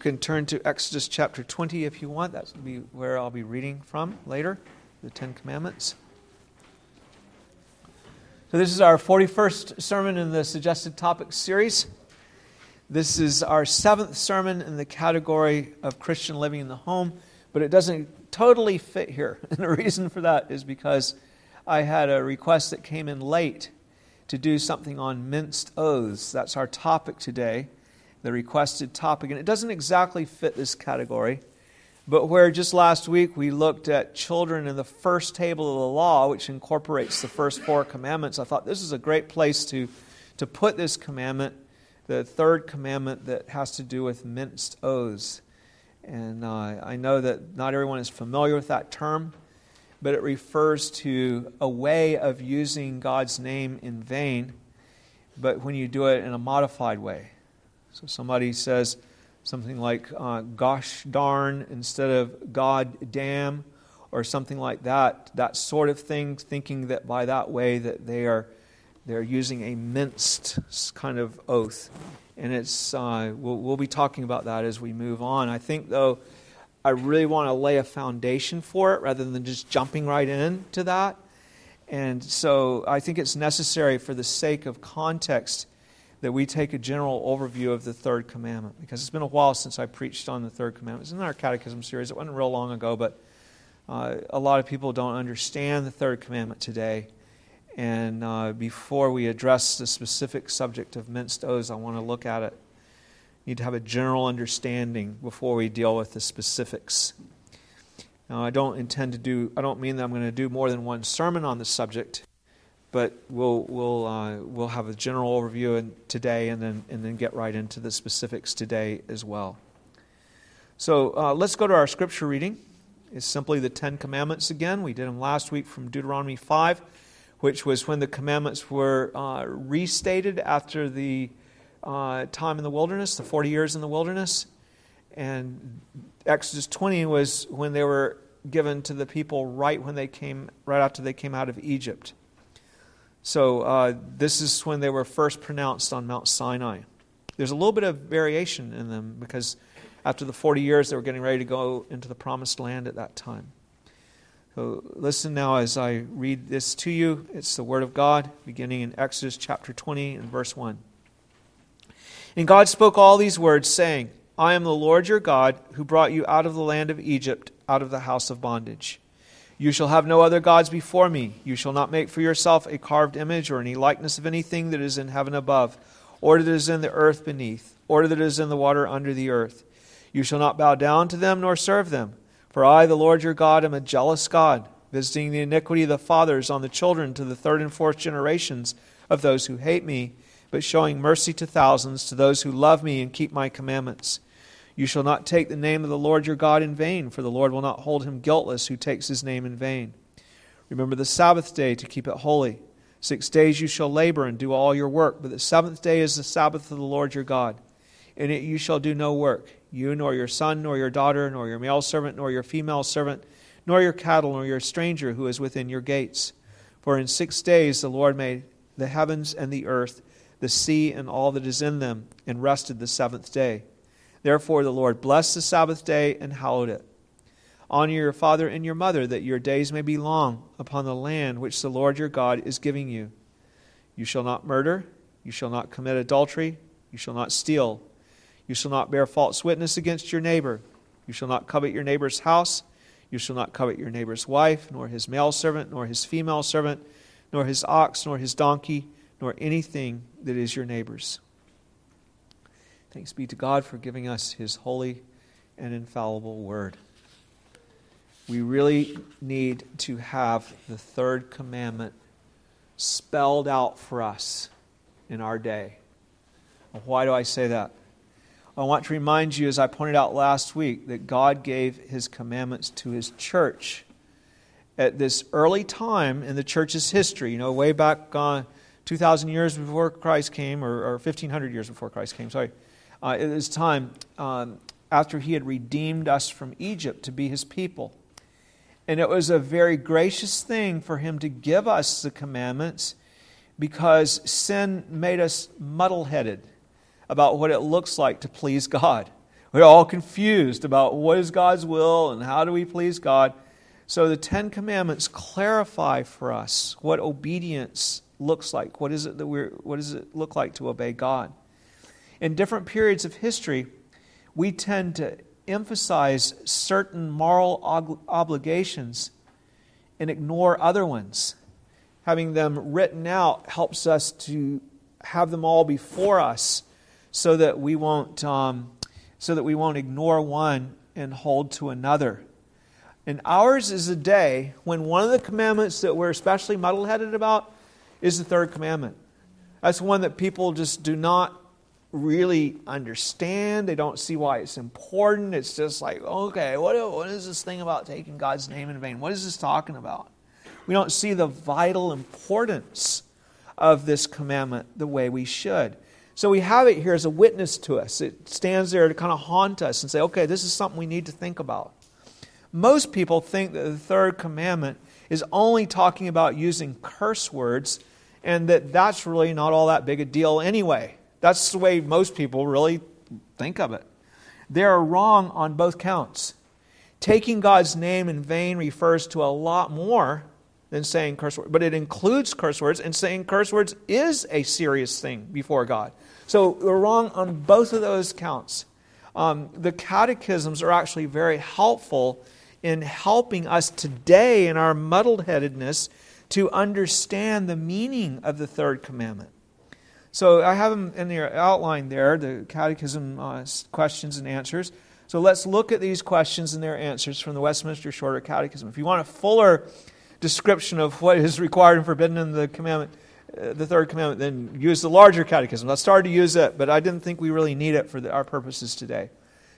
can turn to Exodus chapter 20 if you want. That's be where I'll be reading from later, the Ten Commandments. So, this is our 41st sermon in the Suggested Topics series. This is our seventh sermon in the category of Christian living in the home, but it doesn't totally fit here. And the reason for that is because I had a request that came in late to do something on minced oaths. That's our topic today the requested topic. And it doesn't exactly fit this category, but where just last week we looked at children in the first table of the law, which incorporates the first four commandments, I thought this is a great place to, to put this commandment, the third commandment that has to do with minced oaths. And uh, I know that not everyone is familiar with that term, but it refers to a way of using God's name in vain, but when you do it in a modified way. So somebody says something like, uh, gosh darn, instead of God damn, or something like that, that sort of thing, thinking that by that way that they are they're using a minced kind of oath. And it's uh, we'll, we'll be talking about that as we move on. I think, though, I really want to lay a foundation for it rather than just jumping right into that. And so I think it's necessary for the sake of context that we take a general overview of the third commandment because it's been a while since I preached on the third commandment. It's in our catechism series. It wasn't real long ago, but uh, a lot of people don't understand the third commandment today. And uh, before we address the specific subject of minced oaths, I want to look at it. You need to have a general understanding before we deal with the specifics. Now, I don't intend to do, I don't mean that I'm going to do more than one sermon on the subject but we'll we'll uh, we'll have a general overview today, and then and then get right into the specifics today as well. So uh, let's go to our scripture reading. It's simply the Ten Commandments again. We did them last week from Deuteronomy five, which was when the commandments were uh, restated after the uh, time in the wilderness, the forty years in the wilderness, and Exodus twenty was when they were given to the people right when they came right after they came out of Egypt. So uh, this is when they were first pronounced on Mount Sinai. There's a little bit of variation in them because after the 40 years, they were getting ready to go into the promised land at that time. So listen now as I read this to you. It's the Word of God, beginning in Exodus chapter 20 and verse 1. And God spoke all these words, saying, I am the Lord your God, who brought you out of the land of Egypt, out of the house of bondage. You shall have no other gods before me. You shall not make for yourself a carved image or any likeness of anything that is in heaven above, or that is in the earth beneath, or that is in the water under the earth. You shall not bow down to them nor serve them. For I, the Lord your God, am a jealous God, visiting the iniquity of the fathers on the children to the third and fourth generations of those who hate me, but showing mercy to thousands, to those who love me and keep my commandments. You shall not take the name of the Lord your God in vain, for the Lord will not hold him guiltless who takes his name in vain. Remember the Sabbath day to keep it holy. Six days you shall labor and do all your work, but the seventh day is the Sabbath of the Lord your God. In it you shall do no work, you nor your son, nor your daughter, nor your male servant, nor your female servant, nor your cattle, nor your stranger who is within your gates. For in six days the Lord made the heavens and the earth, the sea and all that is in them, and rested the seventh day. Therefore, the Lord blessed the Sabbath day and hallowed it. Honor your father and your mother, that your days may be long upon the land which the Lord your God is giving you. You shall not murder. You shall not commit adultery. You shall not steal. You shall not bear false witness against your neighbor. You shall not covet your neighbor's house. You shall not covet your neighbor's wife, nor his male servant, nor his female servant, nor his ox, nor his donkey, nor anything that is your neighbor's. Thanks be to God for giving us his holy and infallible word. We really need to have the third commandment spelled out for us in our day. Why do I say that? I want to remind you, as I pointed out last week, that God gave his commandments to his church at this early time in the church's history, you know, way back uh, 2,000 years before Christ came, or, or 1,500 years before Christ came, sorry uh, it is time um, after he had redeemed us from Egypt to be his people. And it was a very gracious thing for him to give us the commandments because sin made us muddle headed about what it looks like to please God. We're all confused about what is God's will and how do we please God. So the Ten Commandments clarify for us what obedience looks like. What is it that we're what does it look like to obey God? In different periods of history, we tend to emphasize certain moral ob- obligations and ignore other ones. Having them written out helps us to have them all before us so that we won't um, so that we won't ignore one and hold to another. And ours is a day when one of the commandments that we're especially muddle headed about is the third commandment. That's one that people just do not really understand. They don't see why it's important. It's just like, okay, what, what is this thing about taking God's name in vain? What is this talking about? We don't see the vital importance of this commandment the way we should. So we have it here as a witness to us. It stands there to kind of haunt us and say, okay, this is something we need to think about. Most people think that the third commandment is only talking about using curse words and that that's really not all that big a deal anyway. That's the way most people really think of it. They are wrong on both counts. Taking God's name in vain refers to a lot more than saying curse words, but it includes curse words, and saying curse words is a serious thing before God. So we're wrong on both of those counts. Um, the catechisms are actually very helpful in helping us today in our muddled headedness to understand the meaning of the third commandment. So I have them in the outline there, the catechism uh, questions and answers. So let's look at these questions and their answers from the Westminster Shorter Catechism. If you want a fuller description of what is required and forbidden in the commandment, uh, the third commandment, then use the larger catechism. I started to use it, but I didn't think we really need it for the, our purposes today.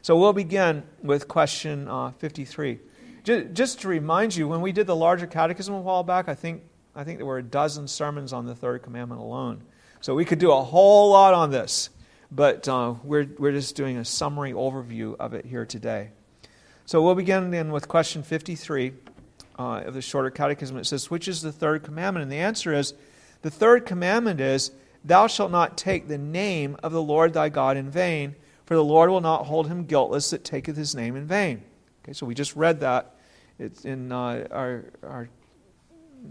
So we'll begin with question uh, 53. Just, just to remind you, when we did the larger catechism a while back, I think, I think there were a dozen sermons on the third commandment alone. So we could do a whole lot on this, but uh, we're, we're just doing a summary overview of it here today. So we'll begin then with question 53 uh, of the shorter catechism. It says, Which is the third commandment? And the answer is, The third commandment is, Thou shalt not take the name of the Lord thy God in vain, for the Lord will not hold him guiltless that taketh his name in vain. Okay, so we just read that. It's in uh, our, our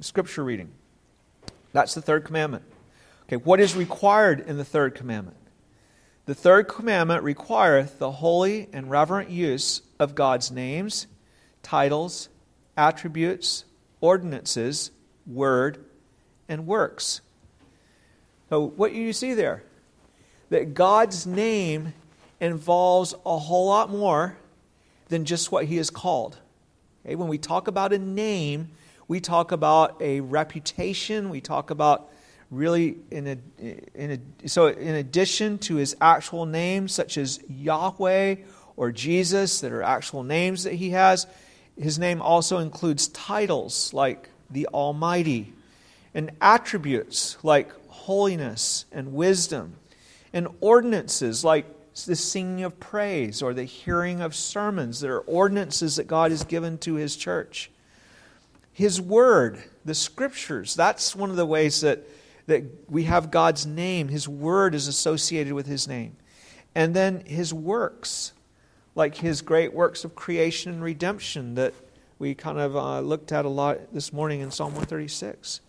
scripture reading. That's the third commandment. Okay, what is required in the third commandment? The third commandment requireth the holy and reverent use of God's names, titles, attributes, ordinances, word, and works. So, what do you see there? That God's name involves a whole lot more than just what He is called. Okay, when we talk about a name, we talk about a reputation, we talk about really in a, in a, so in addition to his actual names such as Yahweh or Jesus that are actual names that he has his name also includes titles like the almighty and attributes like holiness and wisdom and ordinances like the singing of praise or the hearing of sermons that are ordinances that God has given to his church. His word the scriptures that's one of the ways that that we have God's name, His word is associated with His name. And then His works, like His great works of creation and redemption that we kind of uh, looked at a lot this morning in Psalm 136.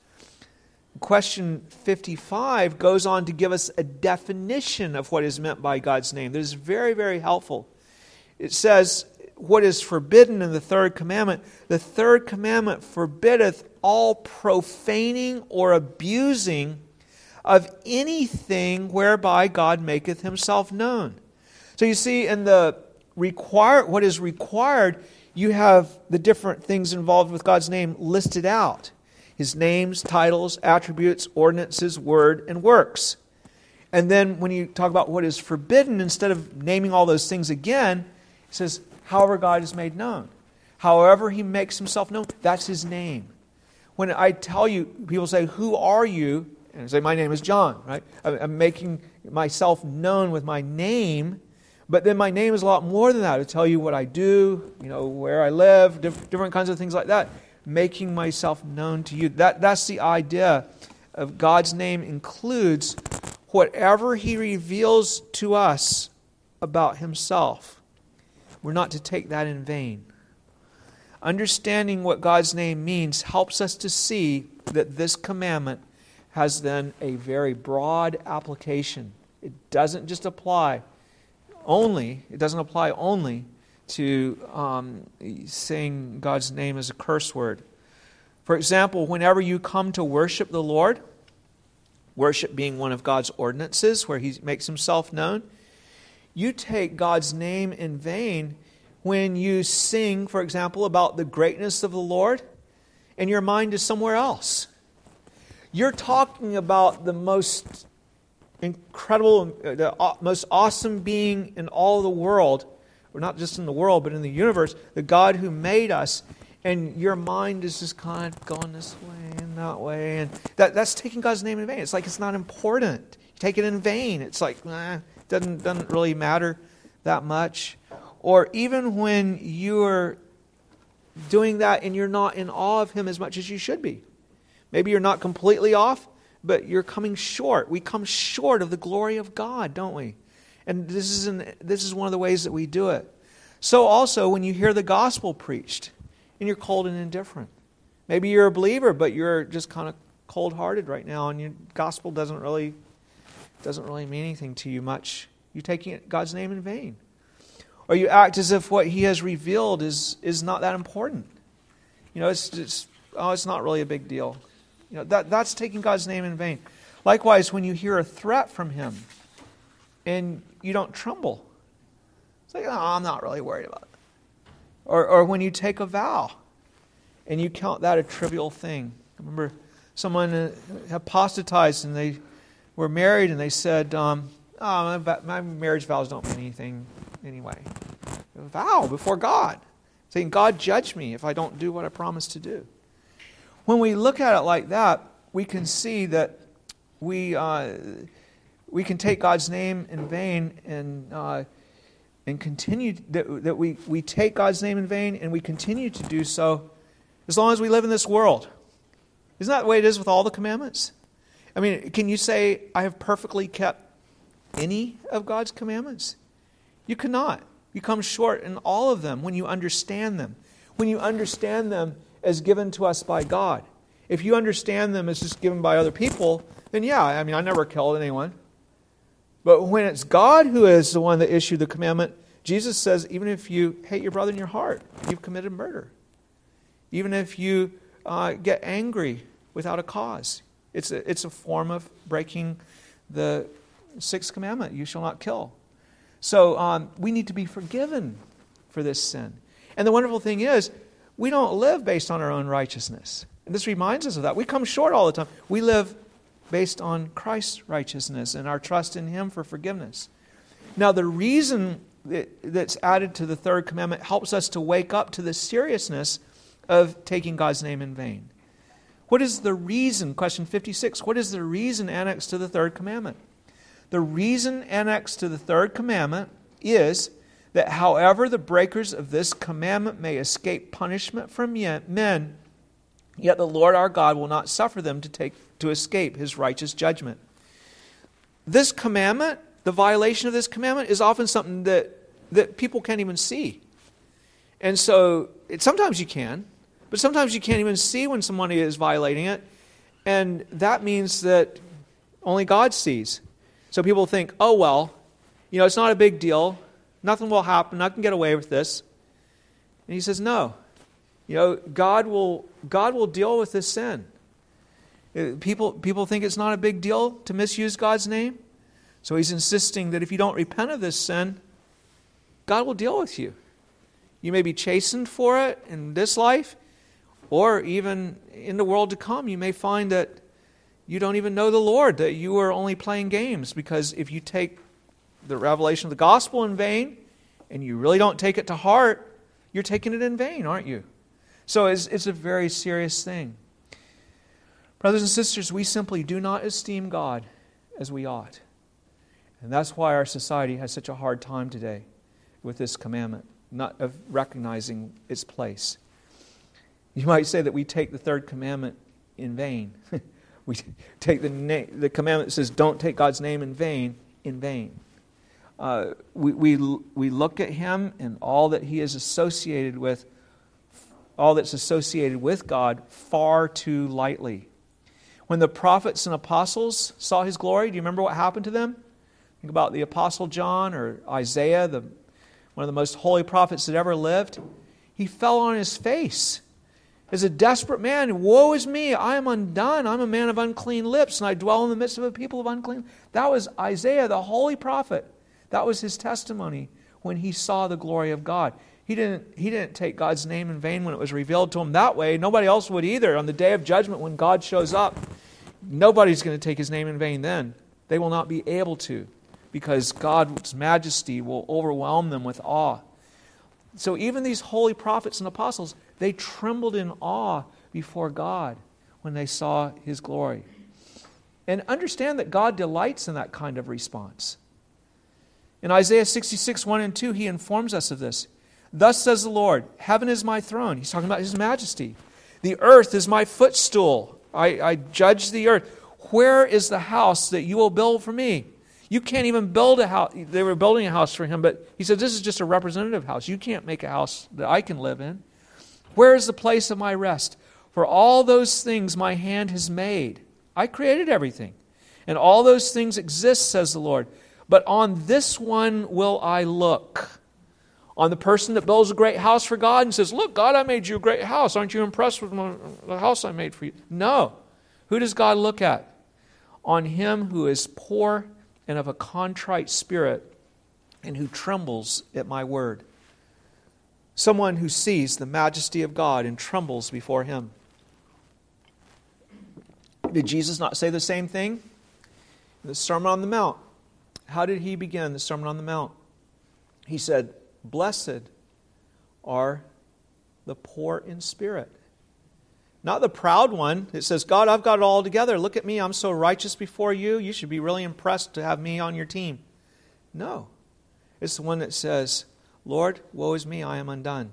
Question 55 goes on to give us a definition of what is meant by God's name that is very, very helpful. It says, What is forbidden in the third commandment? The third commandment forbiddeth all profaning or abusing of anything whereby God maketh himself known. So you see, in the require what is required, you have the different things involved with God's name listed out. His names, titles, attributes, ordinances, word, and works. And then when you talk about what is forbidden, instead of naming all those things again, he says, however God is made known. However he makes himself known, that's his name. When I tell you, people say, Who are you? And I say, My name is John, right? I'm making myself known with my name, but then my name is a lot more than that. To tell you what I do, you know, where I live, different kinds of things like that. Making myself known to you. That, that's the idea of God's name includes whatever He reveals to us about Himself. We're not to take that in vain. Understanding what God's name means helps us to see that this commandment has then a very broad application. It doesn't just apply only, it doesn't apply only to um, saying God's name as a curse word. For example, whenever you come to worship the Lord, worship being one of God's ordinances where He makes Himself known, you take God's name in vain when you sing, for example, about the greatness of the Lord and your mind is somewhere else. You're talking about the most incredible, uh, the most awesome being in all the world, or not just in the world, but in the universe, the God who made us. And your mind is just kind of going this way and that way. And that, that's taking God's name in vain. It's like it's not important. You take it in vain. It's like, nah, doesn't, doesn't really matter that much. Or even when you're doing that and you're not in awe of Him as much as you should be. Maybe you're not completely off, but you're coming short. We come short of the glory of God, don't we? And this is, an, this is one of the ways that we do it. So, also, when you hear the gospel preached and you're cold and indifferent, maybe you're a believer, but you're just kind of cold hearted right now, and your gospel doesn't really, doesn't really mean anything to you much. You're taking God's name in vain. Or you act as if what He has revealed is, is not that important. You know, it's just, oh, it's not really a big deal. You know, that, that's taking God's name in vain. Likewise, when you hear a threat from Him and you don't tremble, it's like, oh, I'm not really worried about it. Or, or when you take a vow and you count that a trivial thing. I remember someone uh, apostatized and they were married and they said, um, oh, my, my marriage vows don't mean anything anyway. A vow before God, saying, God, judge me if I don't do what I promised to do. When we look at it like that, we can see that we, uh, we can take God's name in vain and, uh, and continue, that, that we, we take God's name in vain and we continue to do so as long as we live in this world. Isn't that the way it is with all the commandments? I mean, can you say, I have perfectly kept any of God's commandments? You cannot. You come short in all of them when you understand them. When you understand them as given to us by God. If you understand them as just given by other people, then yeah, I mean, I never killed anyone. But when it's God who is the one that issued the commandment, Jesus says, even if you hate your brother in your heart, you've committed murder. Even if you uh, get angry without a cause, it's a, it's a form of breaking the sixth commandment you shall not kill. So um, we need to be forgiven for this sin. And the wonderful thing is, we don't live based on our own righteousness. And this reminds us of that. We come short all the time. We live based on Christ's righteousness and our trust in Him for forgiveness. Now, the reason that, that's added to the third commandment helps us to wake up to the seriousness of taking God's name in vain. What is the reason? Question 56. What is the reason annexed to the third commandment? The reason annexed to the third commandment is that however the breakers of this commandment may escape punishment from men, yet the Lord our God will not suffer them to, take, to escape his righteous judgment. This commandment, the violation of this commandment, is often something that, that people can't even see. And so it, sometimes you can, but sometimes you can't even see when somebody is violating it. And that means that only God sees. So people think, oh, well, you know, it's not a big deal. Nothing will happen. I can get away with this. And he says, No. You know, God will, God will deal with this sin. Uh, people, people think it's not a big deal to misuse God's name. So he's insisting that if you don't repent of this sin, God will deal with you. You may be chastened for it in this life, or even in the world to come. You may find that you don't even know the Lord, that you are only playing games, because if you take the revelation of the gospel in vain and you really don't take it to heart, you're taking it in vain, aren't you? So it's, it's a very serious thing. Brothers and sisters, we simply do not esteem God as we ought. And that's why our society has such a hard time today with this commandment, not of recognizing its place. You might say that we take the third commandment in vain. we take the, the commandment that says, don't take God's name in vain, in vain. uh, we, we, we look at him and all that he is associated with, all that's associated with God, far too lightly. When the prophets and apostles saw his glory, do you remember what happened to them? Think about the Apostle John or Isaiah, the, one of the most holy prophets that ever lived. He fell on his face as a desperate man. Woe is me, I am undone. I'm a man of unclean lips, and I dwell in the midst of a people of unclean. That was Isaiah, the holy prophet. That was his testimony when he saw the glory of God. He didn't, he didn't take God's name in vain when it was revealed to him that way. Nobody else would either. On the day of judgment, when God shows up, nobody's going to take his name in vain then. They will not be able to because God's majesty will overwhelm them with awe. So even these holy prophets and apostles, they trembled in awe before God when they saw his glory. And understand that God delights in that kind of response. In Isaiah 66, 1 and 2, he informs us of this. Thus says the Lord, Heaven is my throne. He's talking about his majesty. The earth is my footstool. I, I judge the earth. Where is the house that you will build for me? You can't even build a house. They were building a house for him, but he said, This is just a representative house. You can't make a house that I can live in. Where is the place of my rest? For all those things my hand has made. I created everything. And all those things exist, says the Lord. But on this one will I look. On the person that builds a great house for God and says, Look, God, I made you a great house. Aren't you impressed with the house I made for you? No. Who does God look at? On him who is poor and of a contrite spirit and who trembles at my word. Someone who sees the majesty of God and trembles before him. Did Jesus not say the same thing? In the Sermon on the Mount. How did he begin the Sermon on the Mount? He said, Blessed are the poor in spirit. Not the proud one that says, God, I've got it all together. Look at me. I'm so righteous before you. You should be really impressed to have me on your team. No. It's the one that says, Lord, woe is me. I am undone.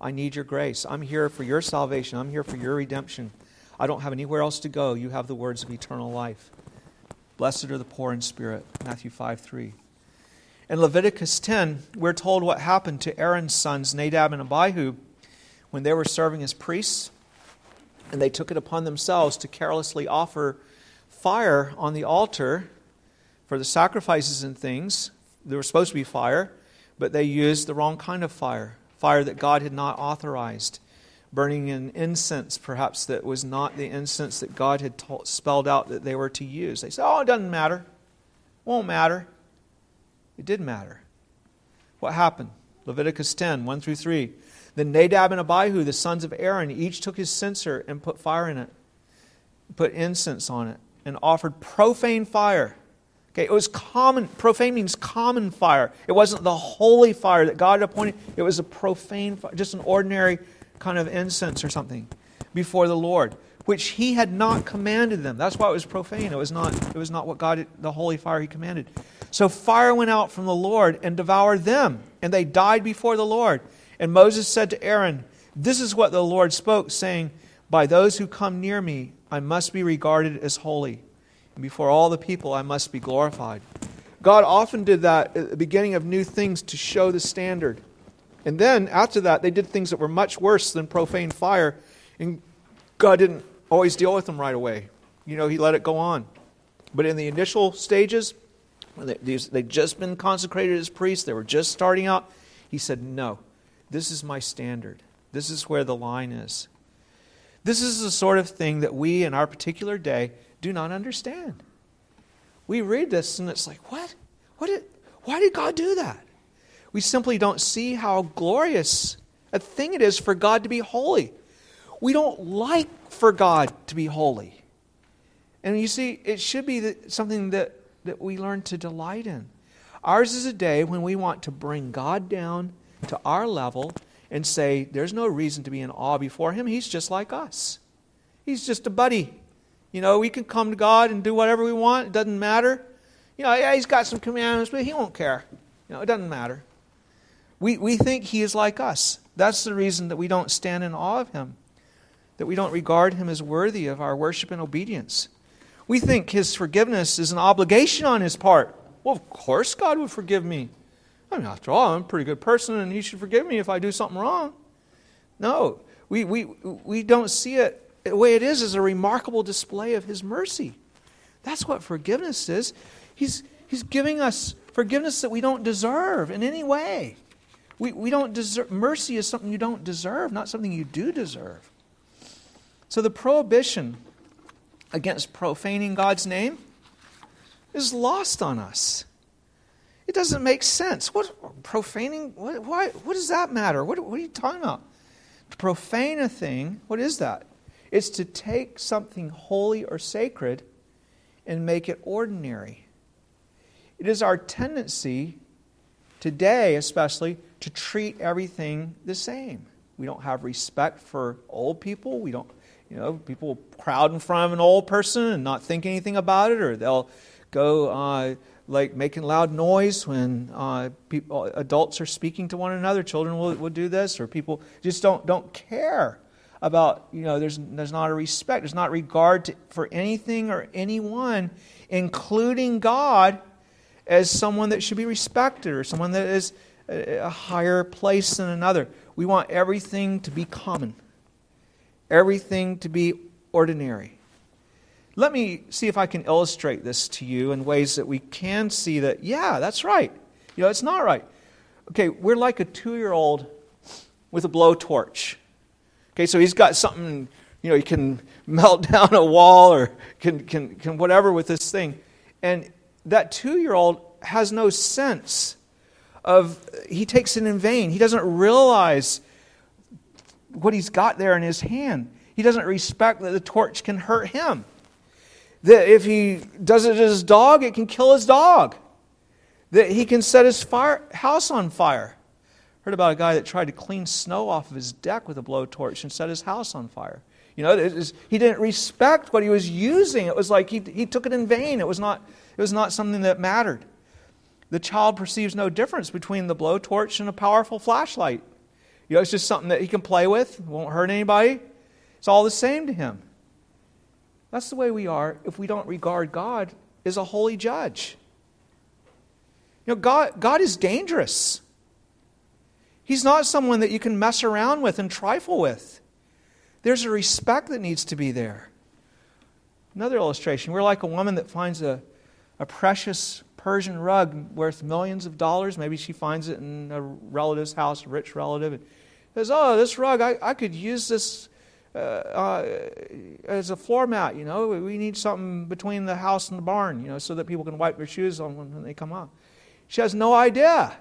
I need your grace. I'm here for your salvation. I'm here for your redemption. I don't have anywhere else to go. You have the words of eternal life. Blessed are the poor in spirit. Matthew 5 3. In Leviticus 10, we're told what happened to Aaron's sons, Nadab and Abihu, when they were serving as priests and they took it upon themselves to carelessly offer fire on the altar for the sacrifices and things. There was supposed to be fire, but they used the wrong kind of fire, fire that God had not authorized, burning in incense, perhaps that was not the incense that God had told, spelled out that they were to use. They said, Oh, it doesn't matter. Won't matter. It did matter. What happened? Leviticus 10, 1 through 3. Then Nadab and Abihu, the sons of Aaron, each took his censer and put fire in it, put incense on it, and offered profane fire. Okay, it was common, profane means common fire. It wasn't the holy fire that God appointed, it was a profane fire, just an ordinary kind of incense or something before the Lord, which he had not commanded them. That's why it was profane. It was not, it was not what God, the holy fire he commanded. So fire went out from the Lord and devoured them, and they died before the Lord. And Moses said to Aaron, This is what the Lord spoke, saying, By those who come near me, I must be regarded as holy, before all the people, I must be glorified. God often did that at the beginning of new things to show the standard. And then after that, they did things that were much worse than profane fire, and God didn't always deal with them right away. You know, He let it go on. But in the initial stages, they'd just been consecrated as priests, they were just starting out, He said, No, this is my standard. This is where the line is. This is the sort of thing that we in our particular day do not understand. We read this and it's like, what? What did, why did God do that? We simply don't see how glorious a thing it is for God to be holy. We don't like for God to be holy. And you see, it should be something that, that we learn to delight in. Ours is a day when we want to bring God down to our level and say, there's no reason to be in awe before him. He's just like us. He's just a buddy. You know, we can come to God and do whatever we want. It doesn't matter. You know, yeah, he's got some commandments, but he won't care. You know, it doesn't matter. We, we think he is like us. That's the reason that we don't stand in awe of him, that we don't regard him as worthy of our worship and obedience. We think his forgiveness is an obligation on his part. Well, of course God would forgive me. I mean, after all, I'm a pretty good person and He should forgive me if I do something wrong. No, we, we, we don't see it the way it is, is a remarkable display of His mercy. That's what forgiveness is. He's, he's giving us forgiveness that we don't deserve in any way. We, we don't deserve, mercy is something you don't deserve, not something you do deserve. So the prohibition against profaning God's name is lost on us. It doesn't make sense. What profaning? What, why, what does that matter? What, what are you talking about? To profane a thing, what is that? It's to take something holy or sacred and make it ordinary. It is our tendency, today especially, to treat everything the same. We don't have respect for old people. We don't, you know, people crowd in front of an old person and not think anything about it, or they'll go uh, like making loud noise when uh, people, adults are speaking to one another. Children will, will do this, or people just don't, don't care about, you know, there's, there's not a respect, there's not regard to, for anything or anyone, including God, as someone that should be respected or someone that is a, a higher place than another. We want everything to be common, everything to be ordinary. Let me see if I can illustrate this to you in ways that we can see that, yeah, that's right. You know, it's not right. Okay, we're like a two year old with a blowtorch. Okay, so he's got something, you know, he can melt down a wall or can, can, can whatever with this thing. And that two year old has no sense of, he takes it in vain. He doesn't realize what he's got there in his hand. He doesn't respect that the torch can hurt him. That if he does it to his dog, it can kill his dog. That he can set his fire, house on fire. Heard about a guy that tried to clean snow off of his deck with a blowtorch and set his house on fire. You know, was, he didn't respect what he was using. It was like he, he took it in vain. It was, not, it was not something that mattered. The child perceives no difference between the blowtorch and a powerful flashlight. You know, it's just something that he can play with, won't hurt anybody. It's all the same to him. That's the way we are if we don't regard God as a holy judge. You know, God, God is dangerous. He's not someone that you can mess around with and trifle with. There's a respect that needs to be there. Another illustration we're like a woman that finds a, a precious Persian rug worth millions of dollars. Maybe she finds it in a relative's house, a rich relative, and says, Oh, this rug, I, I could use this uh, uh, as a floor mat, you know. We need something between the house and the barn, you know, so that people can wipe their shoes on when, when they come out. She has no idea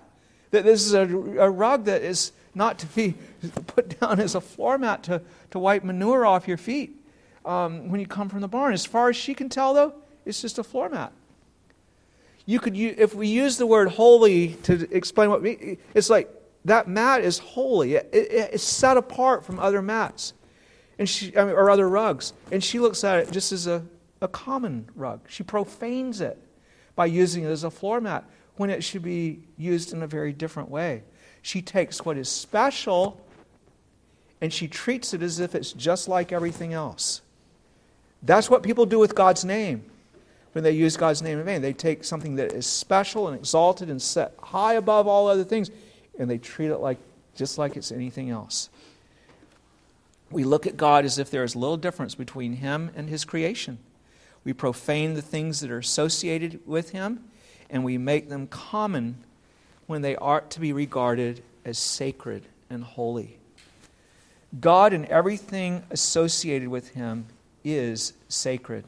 that this is a, a rug that is not to be put down as a floor mat to, to wipe manure off your feet um, when you come from the barn. As far as she can tell, though, it's just a floor mat. You could, if we use the word holy to explain what we, it's like that mat is holy. It, it, it's set apart from other mats and she, I mean, or other rugs. And she looks at it just as a, a common rug. She profanes it by using it as a floor mat when it should be used in a very different way. She takes what is special and she treats it as if it's just like everything else. That's what people do with God's name when they use God's name in vain. They take something that is special and exalted and set high above all other things and they treat it like just like it's anything else we look at God as if there is little difference between Him and His creation. We profane the things that are associated with Him, and we make them common when they ought to be regarded as sacred and holy. God and everything associated with Him is sacred.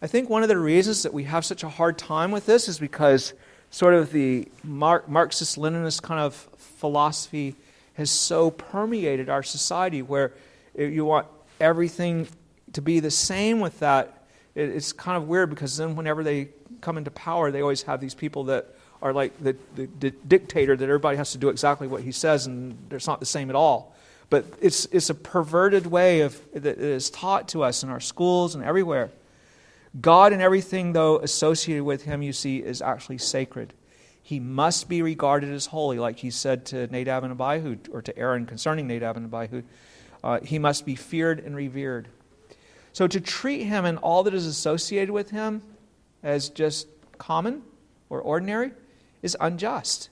I think one of the reasons that we have such a hard time with this is because sort of the Marxist Leninist kind of philosophy has so permeated our society where you want everything to be the same with that. It's kind of weird because then whenever they come into power, they always have these people that are like the, the, the dictator that everybody has to do exactly what he says, and it's not the same at all. But it's, it's a perverted way of, that is taught to us in our schools and everywhere. God and everything, though, associated with him, you see, is actually sacred he must be regarded as holy, like he said to Nadab and Abihu, or to Aaron concerning Nadab and Abihu. Uh, he must be feared and revered. So to treat him and all that is associated with him as just common or ordinary is unjust.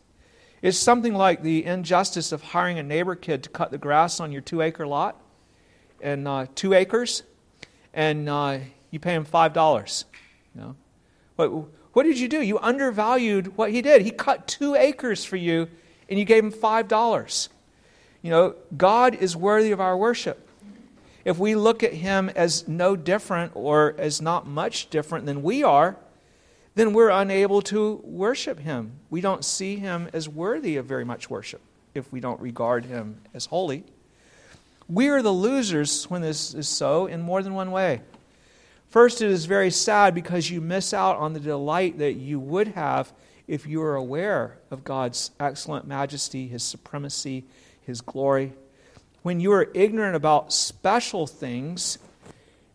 It's something like the injustice of hiring a neighbor kid to cut the grass on your two acre lot and uh, two acres, and uh, you pay him five dollars. You know, what, what did you do? You undervalued what he did. He cut two acres for you, and you gave him five dollars. You know, God is worthy of our worship. If we look at him as no different or as not much different than we are, then we're unable to worship him. We don't see him as worthy of very much worship if we don't regard him as holy. We are the losers when this is so in more than one way. First, it is very sad because you miss out on the delight that you would have if you were aware of God's excellent majesty, his supremacy, his glory. When you are ignorant about special things,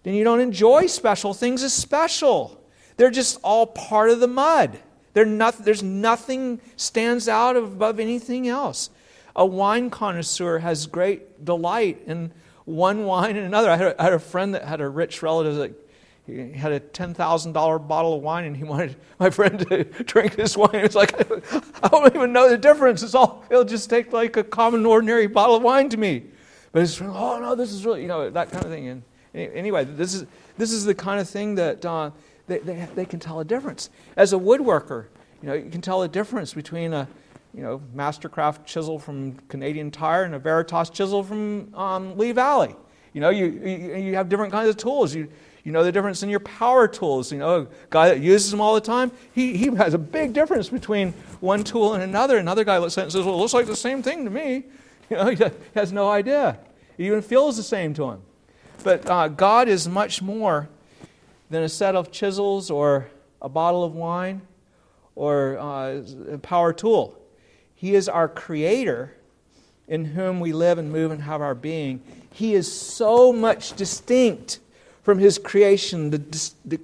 then you don't enjoy special things as special. They're just all part of the mud. Not, there's nothing stands out above anything else. A wine connoisseur has great delight in one wine and another. I had a, I had a friend that had a rich relative that he had a $10,000 bottle of wine and he wanted my friend to drink this wine. It's like, I don't even know the difference. It's all, it'll just take like a common, ordinary bottle of wine to me. But it's, oh no, this is really, you know, that kind of thing. And anyway, this is, this is the kind of thing that uh, they, they, they can tell a difference. As a woodworker, you know, you can tell a difference between a you know, Mastercraft chisel from Canadian Tire and a Veritas chisel from um, Lee Valley. You know, you, you, you have different kinds of tools. You, you know the difference in your power tools. You know, a guy that uses them all the time, he, he has a big difference between one tool and another. Another guy looks at it and says, well, it looks like the same thing to me. You know, he has no idea. It even feels the same to him. But uh, God is much more than a set of chisels or a bottle of wine or uh, a power tool. He is our creator in whom we live and move and have our being. He is so much distinct from his creation. The, the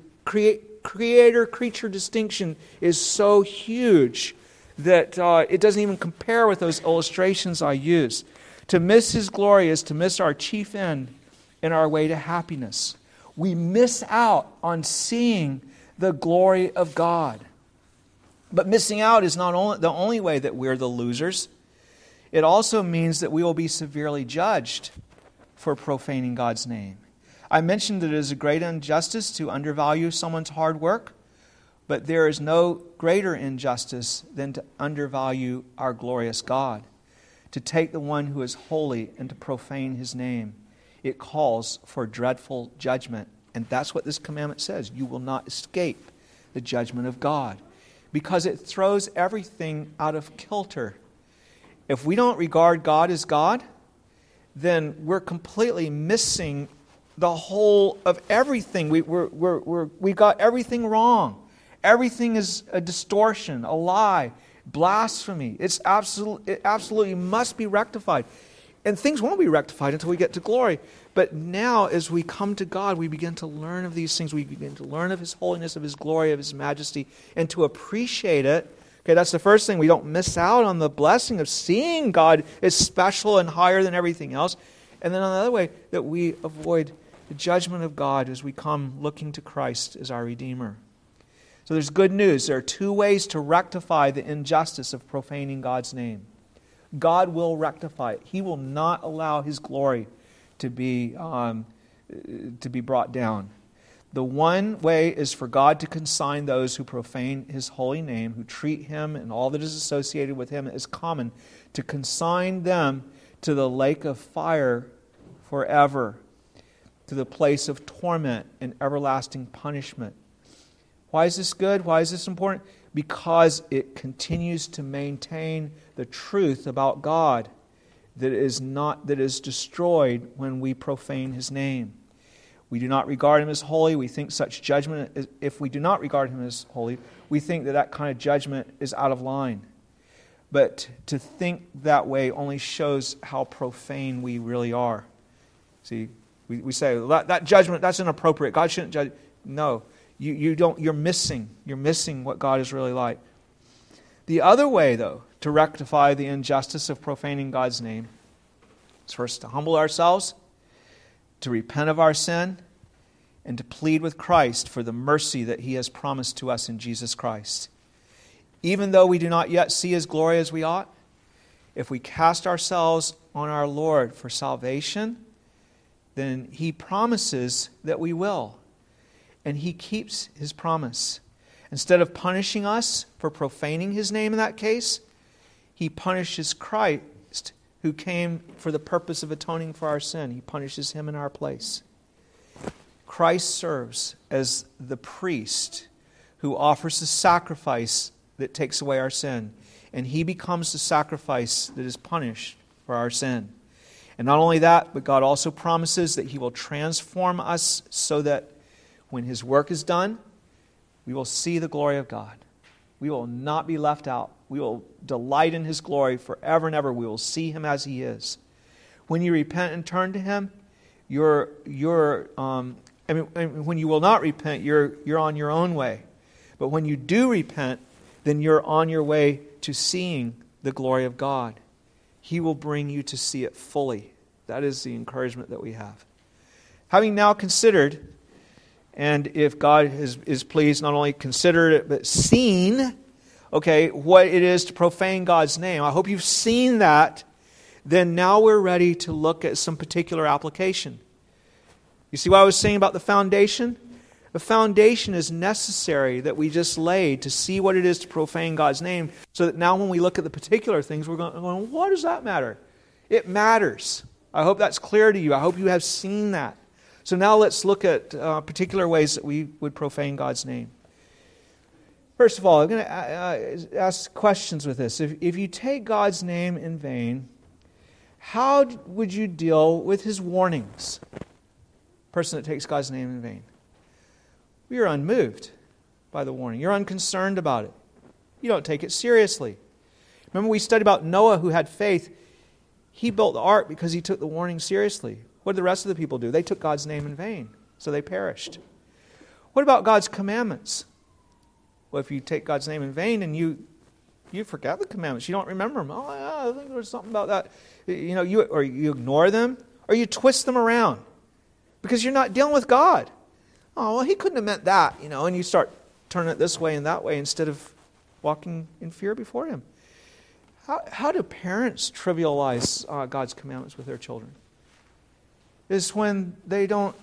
creator creature distinction is so huge that uh, it doesn't even compare with those illustrations I use. To miss his glory is to miss our chief end in our way to happiness we miss out on seeing the glory of God. But missing out is not only, the only way that we're the losers, it also means that we will be severely judged for profaning God's name. I mentioned that it is a great injustice to undervalue someone's hard work, but there is no greater injustice than to undervalue our glorious God, to take the one who is holy and to profane his name it calls for dreadful judgment. And that's what this commandment says. You will not escape the judgment of God because it throws everything out of kilter. If we don't regard God as God, then we're completely missing the whole of everything. We, we're, we're, we're, we got everything wrong. Everything is a distortion, a lie, blasphemy. It's absolute, it absolutely must be rectified. And things won't be rectified until we get to glory. But now, as we come to God, we begin to learn of these things. We begin to learn of His holiness, of His glory, of His majesty, and to appreciate it. Okay, that's the first thing. We don't miss out on the blessing of seeing God as special and higher than everything else. And then another way, that we avoid the judgment of God as we come looking to Christ as our Redeemer. So there's good news. There are two ways to rectify the injustice of profaning God's name. God will rectify it. He will not allow His glory to be, um, to be brought down. The one way is for God to consign those who profane His holy name, who treat Him and all that is associated with Him as common, to consign them to the lake of fire forever, to the place of torment and everlasting punishment. Why is this good? Why is this important? Because it continues to maintain the truth about God that is not that is destroyed when we profane his name. We do not regard him as holy. We think such judgment if we do not regard him as holy, we think that that kind of judgment is out of line. But to think that way only shows how profane we really are. See, we, we say that, that judgment that's inappropriate. God shouldn't judge. No, you, you don't. You're missing. You're missing what God is really like. The other way, though, to rectify the injustice of profaning God's name is first to humble ourselves, to repent of our sin, and to plead with Christ for the mercy that He has promised to us in Jesus Christ. even though we do not yet see his glory as we ought? If we cast ourselves on our Lord for salvation, then he promises that we will. And he keeps his promise. Instead of punishing us for profaning his name in that case, he punishes Christ, who came for the purpose of atoning for our sin. He punishes him in our place. Christ serves as the priest who offers the sacrifice that takes away our sin. And he becomes the sacrifice that is punished for our sin. And not only that, but God also promises that he will transform us so that when his work is done, we will see the glory of God. We will not be left out. We will delight in his glory forever and ever. We will see him as he is. When you repent and turn to him, you're, you're um, I mean, when you will not repent, you're, you're on your own way. But when you do repent, then you're on your way to seeing the glory of God. He will bring you to see it fully. That is the encouragement that we have. Having now considered, and if God is, is pleased, not only considered it, but seen, okay, what it is to profane God's name. I hope you've seen that. Then now we're ready to look at some particular application. You see what I was saying about the foundation? The foundation is necessary that we just lay to see what it is to profane God's name, so that now when we look at the particular things, we're going, what does that matter? It matters. I hope that's clear to you. I hope you have seen that. So now let's look at uh, particular ways that we would profane God's name. First of all, I'm going to uh, uh, ask questions with this. If, if you take God's name in vain, how would you deal with his warnings? Person that takes God's name in vain. You're unmoved by the warning. You're unconcerned about it. You don't take it seriously. Remember, we studied about Noah who had faith. He built the ark because he took the warning seriously. What did the rest of the people do? They took God's name in vain, so they perished. What about God's commandments? Well, if you take God's name in vain and you you forget the commandments, you don't remember them. Oh, yeah, I think there was something about that. You know, you or you ignore them or you twist them around because you're not dealing with God oh, well, he couldn't have meant that, you know, and you start turning it this way and that way instead of walking in fear before him. How, how do parents trivialize uh, God's commandments with their children? Is when they don't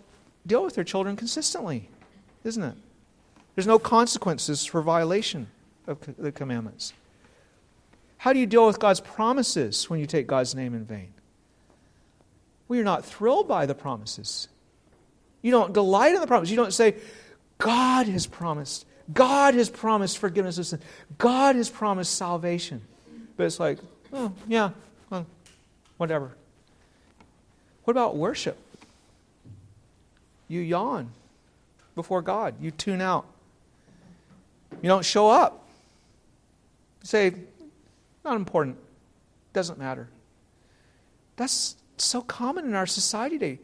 deal with their children consistently, isn't it? There's no consequences for violation of the commandments. How do you deal with God's promises when you take God's name in vain? Well, you're not thrilled by the promises. You don't delight in the promise. You don't say, God has promised. God has promised forgiveness of sin. God has promised salvation. But it's like, oh, yeah, well, whatever. What about worship? You yawn before God, you tune out. You don't show up. You say, not important, doesn't matter. That's so common in our society today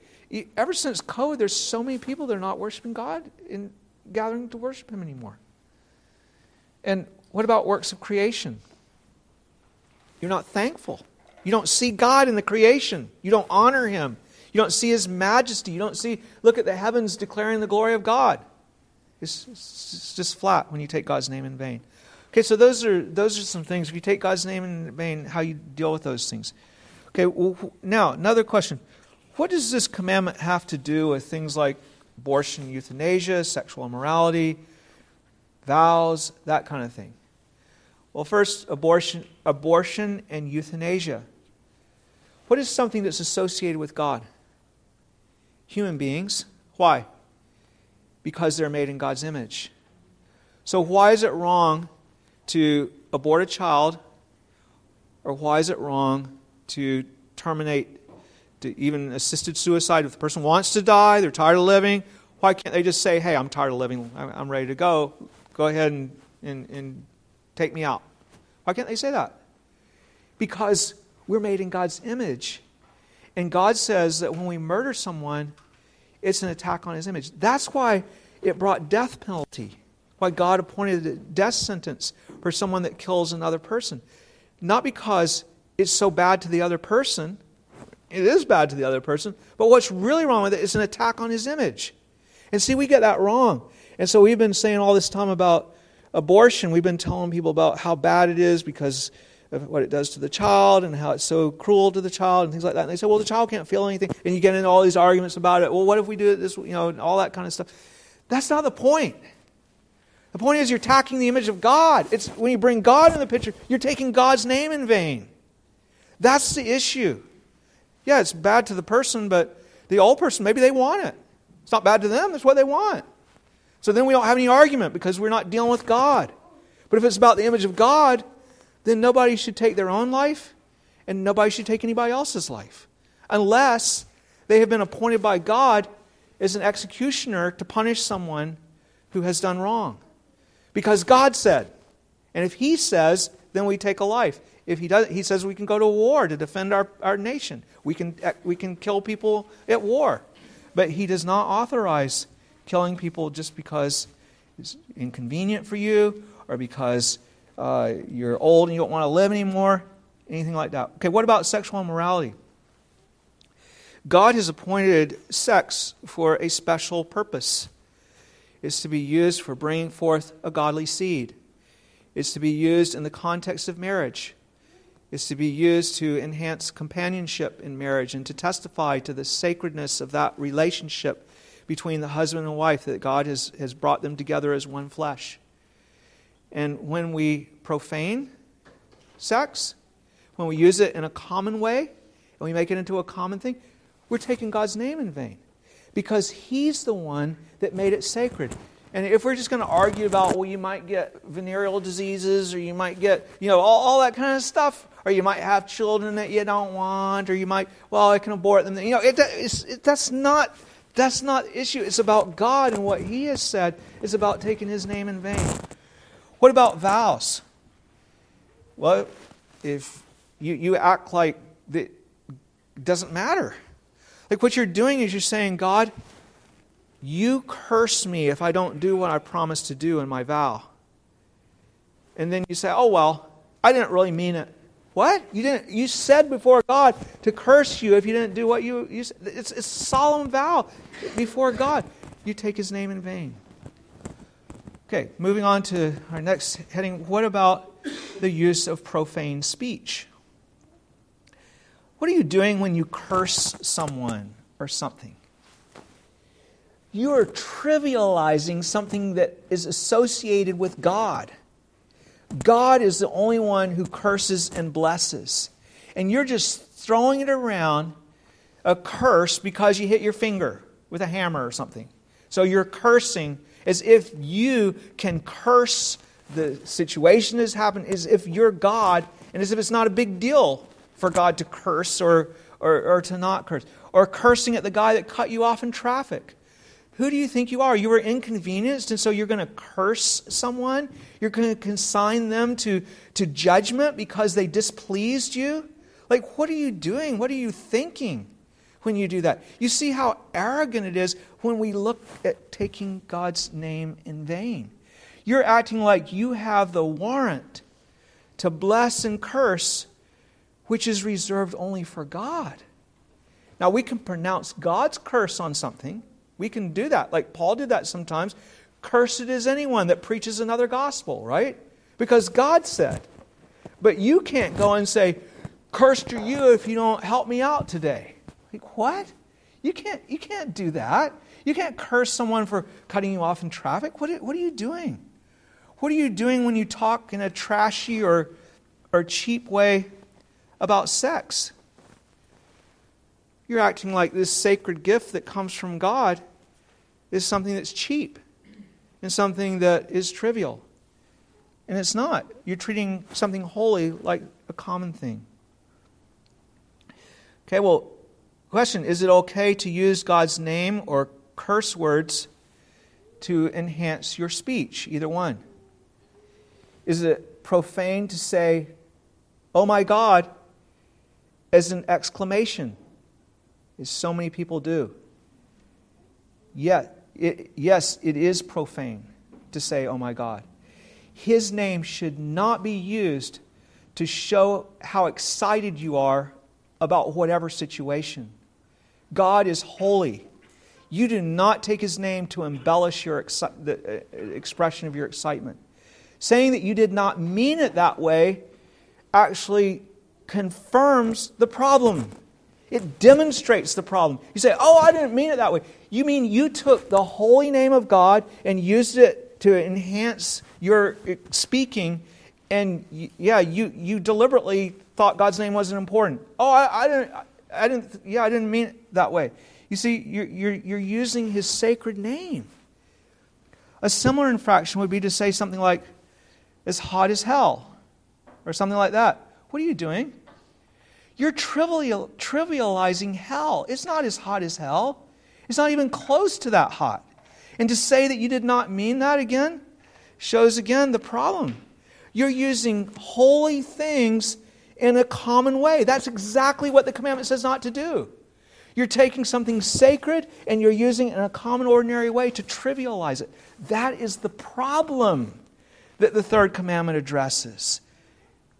ever since COVID, there's so many people that are not worshiping God and gathering to worship Him anymore. And what about works of creation? You're not thankful. You don't see God in the creation. You don't honor Him. You don't see His majesty. You don't see, look at the heavens declaring the glory of God. It's, it's just flat when you take God's name in vain. Okay, so those are, those are some things. If you take God's name in vain, how you deal with those things. Okay, well, now, another question. What does this commandment have to do with things like abortion, euthanasia, sexual immorality, vows, that kind of thing? Well, first, abortion, abortion and euthanasia. What is something that's associated with God? Human beings. Why? Because they're made in God's image. So, why is it wrong to abort a child, or why is it wrong to terminate to even assisted suicide. If the person wants to die, they're tired of living, why can't they just say, hey, I'm tired of living, I'm ready to go, go ahead and, and, and take me out? Why can't they say that? Because we're made in God's image. And God says that when we murder someone, it's an attack on his image. That's why it brought death penalty, why God appointed a death sentence for someone that kills another person. Not because it's so bad to the other person, it is bad to the other person, but what's really wrong with it is an attack on his image. And see, we get that wrong. And so we've been saying all this time about abortion, we've been telling people about how bad it is because of what it does to the child and how it's so cruel to the child and things like that. And they say, well, the child can't feel anything. And you get into all these arguments about it. Well, what if we do it this, you know, and all that kind of stuff. That's not the point. The point is you're attacking the image of God. It's when you bring God in the picture, you're taking God's name in vain. That's the issue. Yeah, it's bad to the person, but the old person, maybe they want it. It's not bad to them, that's what they want. So then we don't have any argument because we're not dealing with God. But if it's about the image of God, then nobody should take their own life and nobody should take anybody else's life unless they have been appointed by God as an executioner to punish someone who has done wrong. Because God said. And if He says, then we take a life. If He does, He says we can go to war to defend our, our nation. We can, we can kill people at war. But He does not authorize killing people just because it's inconvenient for you or because uh, you're old and you don't want to live anymore, anything like that. Okay, what about sexual immorality? God has appointed sex for a special purpose. It's to be used for bringing forth a godly seed. It's to be used in the context of marriage. It's to be used to enhance companionship in marriage and to testify to the sacredness of that relationship between the husband and wife that God has, has brought them together as one flesh. And when we profane sex, when we use it in a common way, and we make it into a common thing, we're taking God's name in vain because He's the one that made it sacred. And if we're just going to argue about, well, you might get venereal diseases, or you might get, you know, all, all that kind of stuff, or you might have children that you don't want, or you might, well, I can abort them. You know, it, it, that's not that's not the issue. It's about God and what He has said It's about taking His name in vain. What about vows? Well, if you, you act like it doesn't matter. Like what you're doing is you're saying, God, you curse me if I don't do what I promised to do in my vow. And then you say, oh, well, I didn't really mean it. What? You didn't you said before God to curse you if you didn't do what you, you it's, it's a solemn vow before God. You take his name in vain. Okay, moving on to our next heading. What about the use of profane speech? What are you doing when you curse someone or something? You are trivializing something that is associated with God. God is the only one who curses and blesses. And you're just throwing it around a curse because you hit your finger with a hammer or something. So you're cursing as if you can curse the situation that's happened, as if you're God, and as if it's not a big deal for God to curse or, or, or to not curse. Or cursing at the guy that cut you off in traffic. Who do you think you are? You were inconvenienced, and so you're going to curse someone? You're going to consign them to, to judgment because they displeased you? Like, what are you doing? What are you thinking when you do that? You see how arrogant it is when we look at taking God's name in vain. You're acting like you have the warrant to bless and curse which is reserved only for God. Now, we can pronounce God's curse on something. We can do that. Like Paul did that sometimes. Cursed is anyone that preaches another gospel, right? Because God said. But you can't go and say, Cursed are you if you don't help me out today. Like, what? You can't, you can't do that. You can't curse someone for cutting you off in traffic. What, what are you doing? What are you doing when you talk in a trashy or, or cheap way about sex. You're acting like this sacred gift that comes from God is something that's cheap and something that is trivial. And it's not. You're treating something holy like a common thing. Okay, well, question is it okay to use God's name or curse words to enhance your speech? Either one. Is it profane to say, oh my God, as an exclamation, as so many people do. Yet, it, yes, it is profane to say, oh my God. His name should not be used to show how excited you are about whatever situation. God is holy. You do not take his name to embellish your the uh, expression of your excitement. saying that you did not mean it that way actually confirms the problem. It demonstrates the problem. You say, Oh, I didn't mean it that way. You mean you took the holy name of God and used it to enhance your uh, speaking, and yeah, you, you deliberately thought God's name wasn't important. Oh, I, I didn't, I didn't, yeah, I didn't mean it that way. You see, you're, you're, you're using his sacred name. A similar infraction would be to say something like, as hot as hell, or something like that. What are you doing? You're trivial, trivializing hell. It's not as hot as hell, it's not even close to that hot. And to say that you did not mean that again shows again the problem. You're using holy things in a common way. That's exactly what the commandment says not to do. You're taking something sacred and you're using it in a common, ordinary way to trivialize it. That is the problem that the third commandment addresses.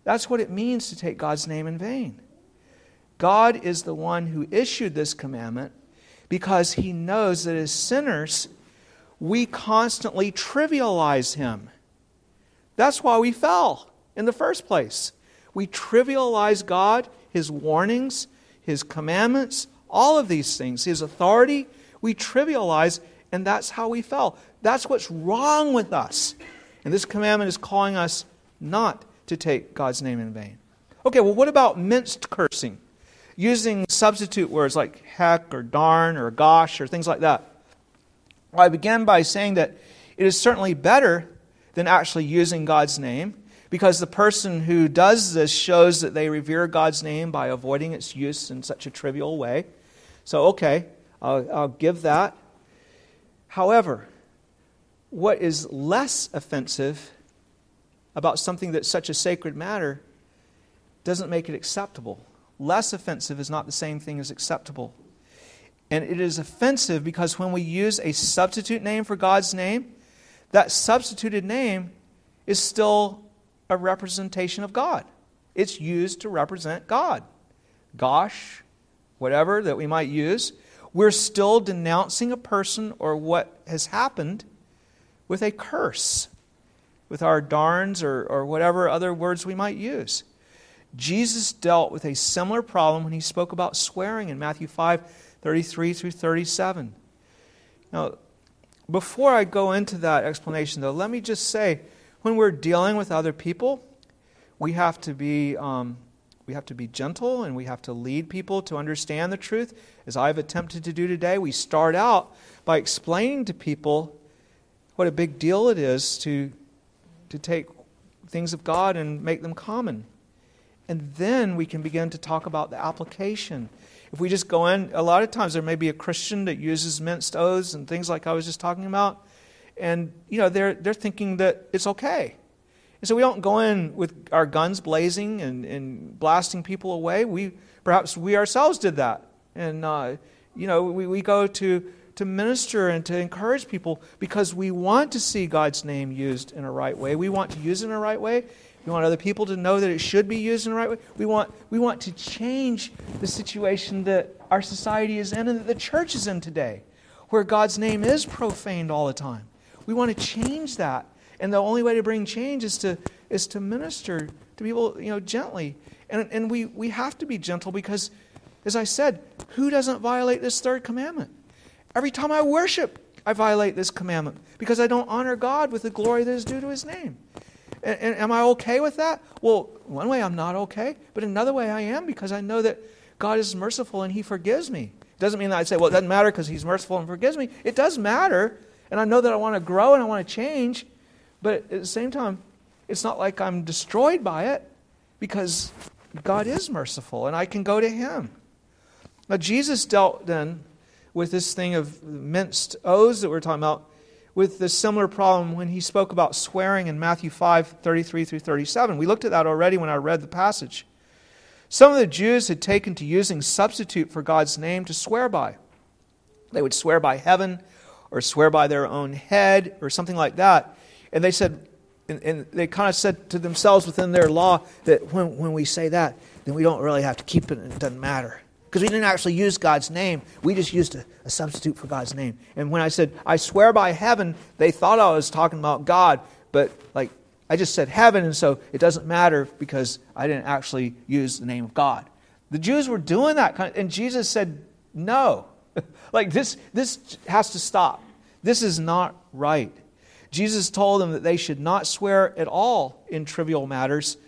That's what it means to take God's name in vain. God is the one who issued this commandment because he knows that as sinners, we constantly trivialize him. That's why we fell in the first place. We trivialize God, his warnings, his commandments, all of these things, his authority, we trivialize, and that's how we fell. That's what's wrong with us. And this commandment is calling us not to take God's name in vain. Okay, well, what about minced cursing? Using substitute words like heck or darn or gosh or things like that. Well, I began by saying that it is certainly better than actually using God's name because the person who does this shows that they revere God's name by avoiding its use in such a trivial way. So, okay, I'll, I'll give that. However, what is less offensive about something that's such a sacred matter doesn't make it acceptable. Less offensive is not the same thing as acceptable. And it is offensive because when we use a substitute name for God's name, that substituted name is still a representation of God. It's used to represent God. Gosh, whatever that we might use, we're still denouncing a person or what has happened with a curse, with our darns or, or whatever other words we might use. Jesus dealt with a similar problem when he spoke about swearing in Matthew 5 33 through 37. Now, before I go into that explanation, though, let me just say when we're dealing with other people, we have to be um, we have to be gentle and we have to lead people to understand the truth. As I've attempted to do today, we start out by explaining to people what a big deal it is to, to take things of God and make them common. And then we can begin to talk about the application. If we just go in, a lot of times there may be a Christian that uses minced oaths and things like I was just talking about, and you know they're they're thinking that it's okay. And so we don't go in with our guns blazing and, and blasting people away. We perhaps we ourselves did that, and uh, you know we, we go to to minister and to encourage people because we want to see God's name used in a right way. We want to use it in a right way. We want other people to know that it should be used in the right way. We want we want to change the situation that our society is in and that the church is in today, where God's name is profaned all the time. We want to change that and the only way to bring change is to, is to minister to people, you know, gently. And, and we, we have to be gentle because, as I said, who doesn't violate this third commandment? Every time I worship, I violate this commandment because I don't honor God with the glory that is due to his name. And, and, am I okay with that? Well, one way I'm not okay, but another way I am because I know that God is merciful and he forgives me. It doesn't mean that I say, well, it doesn't matter because he's merciful and forgives me. It does matter. And I know that I want to grow and I want to change. But at the same time, it's not like I'm destroyed by it because God is merciful and I can go to Him. Now, Jesus dealt then with this thing of minced oaths that we're talking about with the similar problem when he spoke about swearing in Matthew 5 33 through 37. We looked at that already when I read the passage. Some of the Jews had taken to using substitute for God's name to swear by. They would swear by heaven or swear by their own head or something like that. And they said, and, and they kind of said to themselves within their law that when, when we say that, then we don't really have to keep it and it doesn't matter. Because we didn't actually use God's name, we just used a, a substitute for God's name. And when I said, I swear by heaven, they thought I was talking about God, but like I just said heaven, and so it doesn't matter because I didn't actually use the name of God. The Jews were doing that, kind of, and Jesus said, no. like this, this has to stop. This is not right. Jesus told them that they should not swear at all in trivial matters,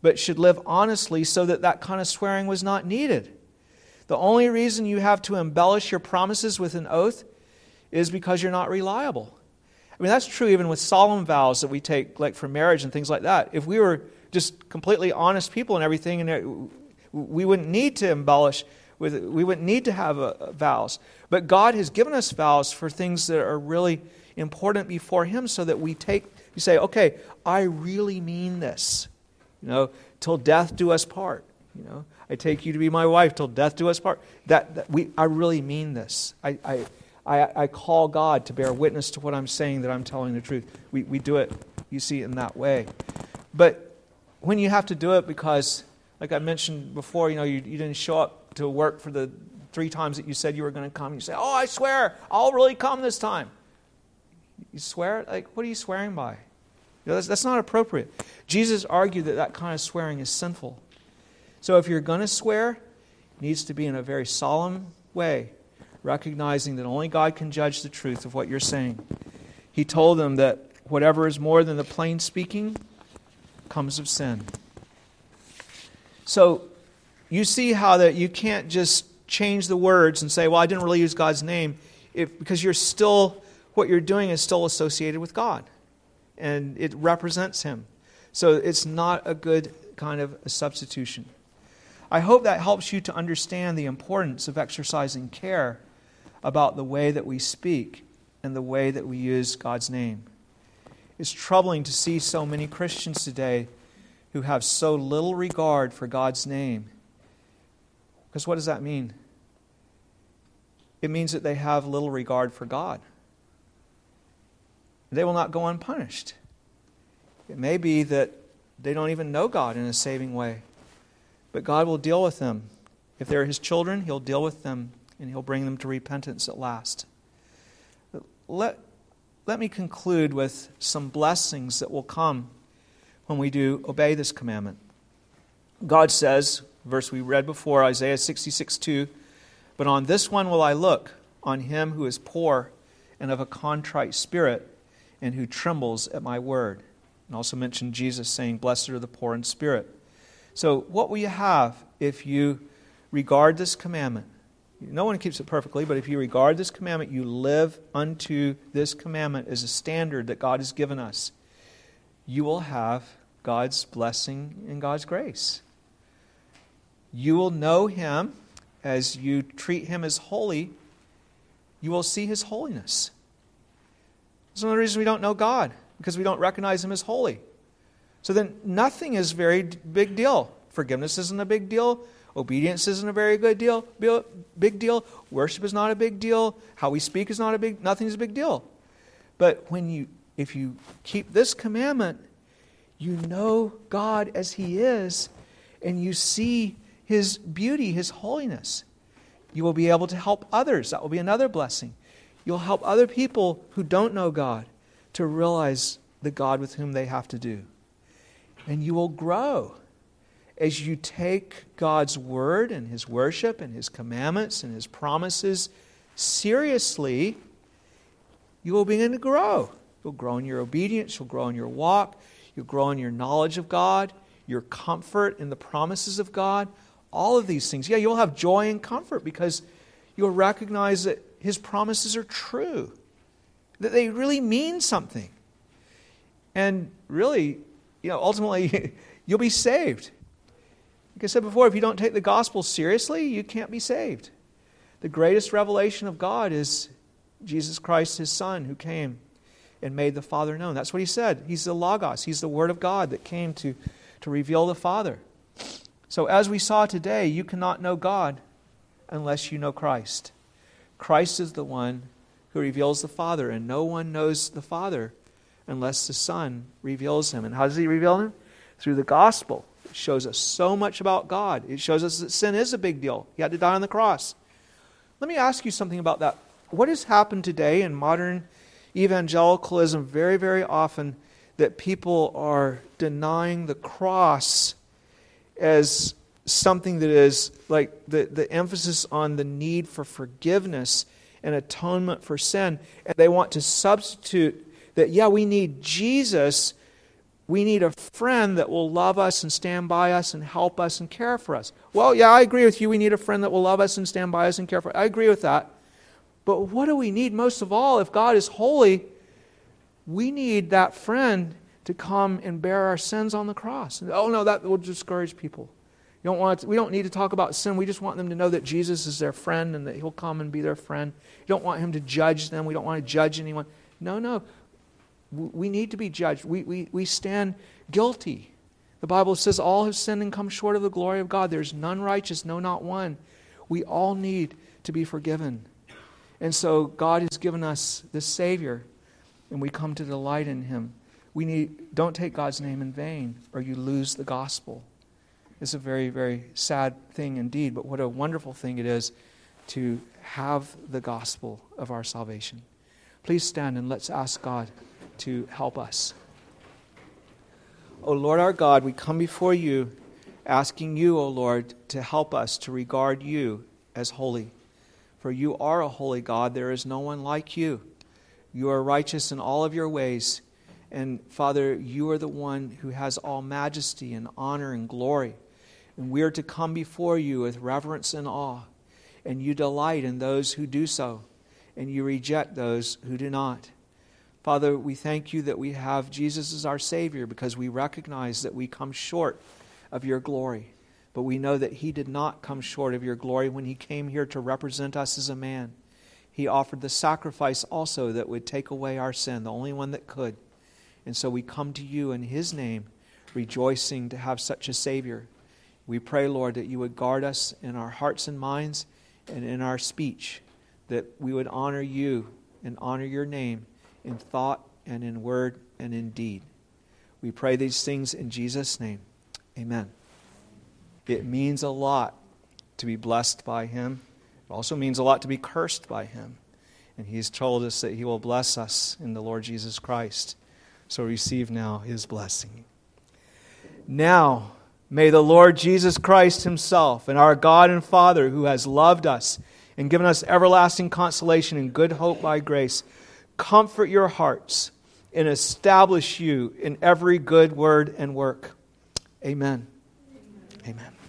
but should live honestly so that that kind of swearing was not needed. The only reason you have to embellish your promises with an oath is because you're not reliable. I mean, that's true even with solemn vows that we take, like for marriage and things like that. If we were just completely honest people and everything, and we wouldn't need to embellish with, we wouldn't need to have a, vows. But God has given us vows for things that are really important before Him, so that we take, you say, okay, I really mean this. You know, till death do us part. You know, I take you to be my wife till death do us part. That, that we, I really mean this. I, I, I, I call God to bear witness to what I'm saying that I'm telling the truth. We, we do it, you see, in that way. But when you have to do it because, like I mentioned before, you know, you, you didn't show up to work for the three times that you said you were going to come, you say, Oh, I swear, I'll really come this time. You swear? Like, what are you swearing by? You know, that's, that's not appropriate. Jesus argued that that kind of swearing is sinful. So if you're going to swear, it needs to be in a very solemn way recognizing that only God can judge the truth of what you're saying. He told them that whatever is more than the plain speaking comes of sin. So you see how that you can't just change the words and say, well, I didn't really use God's name, if, because you're still, what you're doing is still associated with God. And it represents Him. So it's not a good kind of substitution. I hope that helps you to understand the importance of exercising care about the way that we speak and the way that we use God's name. It's troubling to see so many Christians today who have so little regard for God's name. Because what does that mean? It means that they have little regard for God. They will not go unpunished. It may be that they don't even know God in a saving way, but God will deal with them. If they're His children, He'll deal with them and He'll bring them to repentance at last. Let, let me conclude with some blessings that will come when we do obey this commandment. God says, verse we read before, Isaiah 66 2, But on this one will I look, on him who is poor and of a contrite spirit, and who trembles at my word. And also mentioned Jesus saying, Blessed are the poor in spirit. So, what will you have if you regard this commandment? No one keeps it perfectly, but if you regard this commandment, you live unto this commandment as a standard that God has given us, you will have God's blessing and God's grace. You will know Him as you treat Him as holy, you will see His holiness. That's one of the reasons we don't know God, because we don't recognize Him as holy. So then nothing is very big deal. Forgiveness isn't a big deal. Obedience isn't a very good deal, big deal. Worship is not a big deal. How we speak is not a big, nothing is a big deal. But when you, if you keep this commandment, you know God as He is, and you see His beauty, His holiness. You will be able to help others. That will be another blessing. You'll help other people who don't know God to realize the God with whom they have to do. And you will grow as you take God's word and his worship and his commandments and his promises seriously, you will begin to grow. You'll grow in your obedience, you'll grow in your walk, you'll grow in your knowledge of God, your comfort in the promises of God, all of these things. Yeah, you'll have joy and comfort because you'll recognize that his promises are true, that they really mean something. And really, you know, ultimately, you'll be saved. Like I said before, if you don't take the gospel seriously, you can't be saved. The greatest revelation of God is Jesus Christ, his Son, who came and made the Father known. That's what he said. He's the Logos, he's the Word of God that came to, to reveal the Father. So, as we saw today, you cannot know God unless you know Christ. Christ is the one who reveals the Father, and no one knows the Father unless the Son reveals him. And how does he reveal him? Through the gospel. It shows us so much about God. It shows us that sin is a big deal. He had to die on the cross. Let me ask you something about that. What has happened today in modern evangelicalism very, very often? that people are denying the cross as something that is like the, the emphasis on the need for forgiveness and atonement for sin. And they want to substitute that, yeah, we need Jesus. We need a friend that will love us and stand by us and help us and care for us. Well, yeah, I agree with you. We need a friend that will love us and stand by us and care for us. I agree with that. But what do we need most of all? If God is holy, we need that friend to come and bear our sins on the cross. Oh, no, that will discourage people. You don't want to, we don't need to talk about sin. We just want them to know that Jesus is their friend and that He'll come and be their friend. You don't want Him to judge them. We don't want to judge anyone. No, no. We need to be judged. We, we, we stand guilty. The Bible says all have sinned and come short of the glory of God. There's none righteous, no, not one. We all need to be forgiven. And so God has given us this Savior, and we come to delight in Him. We need, don't take God's name in vain, or you lose the gospel. It's a very, very sad thing indeed, but what a wonderful thing it is to have the gospel of our salvation. Please stand and let's ask God to help us. O Lord our God, we come before you asking you, O Lord, to help us to regard you as holy. For you are a holy God, there is no one like you. You are righteous in all of your ways. And Father, you are the one who has all majesty and honor and glory. And we are to come before you with reverence and awe. And you delight in those who do so, and you reject those who do not. Father, we thank you that we have Jesus as our Savior because we recognize that we come short of your glory. But we know that he did not come short of your glory when he came here to represent us as a man. He offered the sacrifice also that would take away our sin, the only one that could. And so we come to you in his name, rejoicing to have such a Savior. We pray, Lord, that you would guard us in our hearts and minds and in our speech, that we would honor you and honor your name in thought and in word and in deed. We pray these things in Jesus' name. Amen. It means a lot to be blessed by Him. It also means a lot to be cursed by Him. And He's told us that He will bless us in the Lord Jesus Christ. So receive now His blessing. Now, may the Lord Jesus Christ Himself and our God and Father, who has loved us and given us everlasting consolation and good hope by grace, comfort your hearts and establish you in every good word and work. Amen. Amen.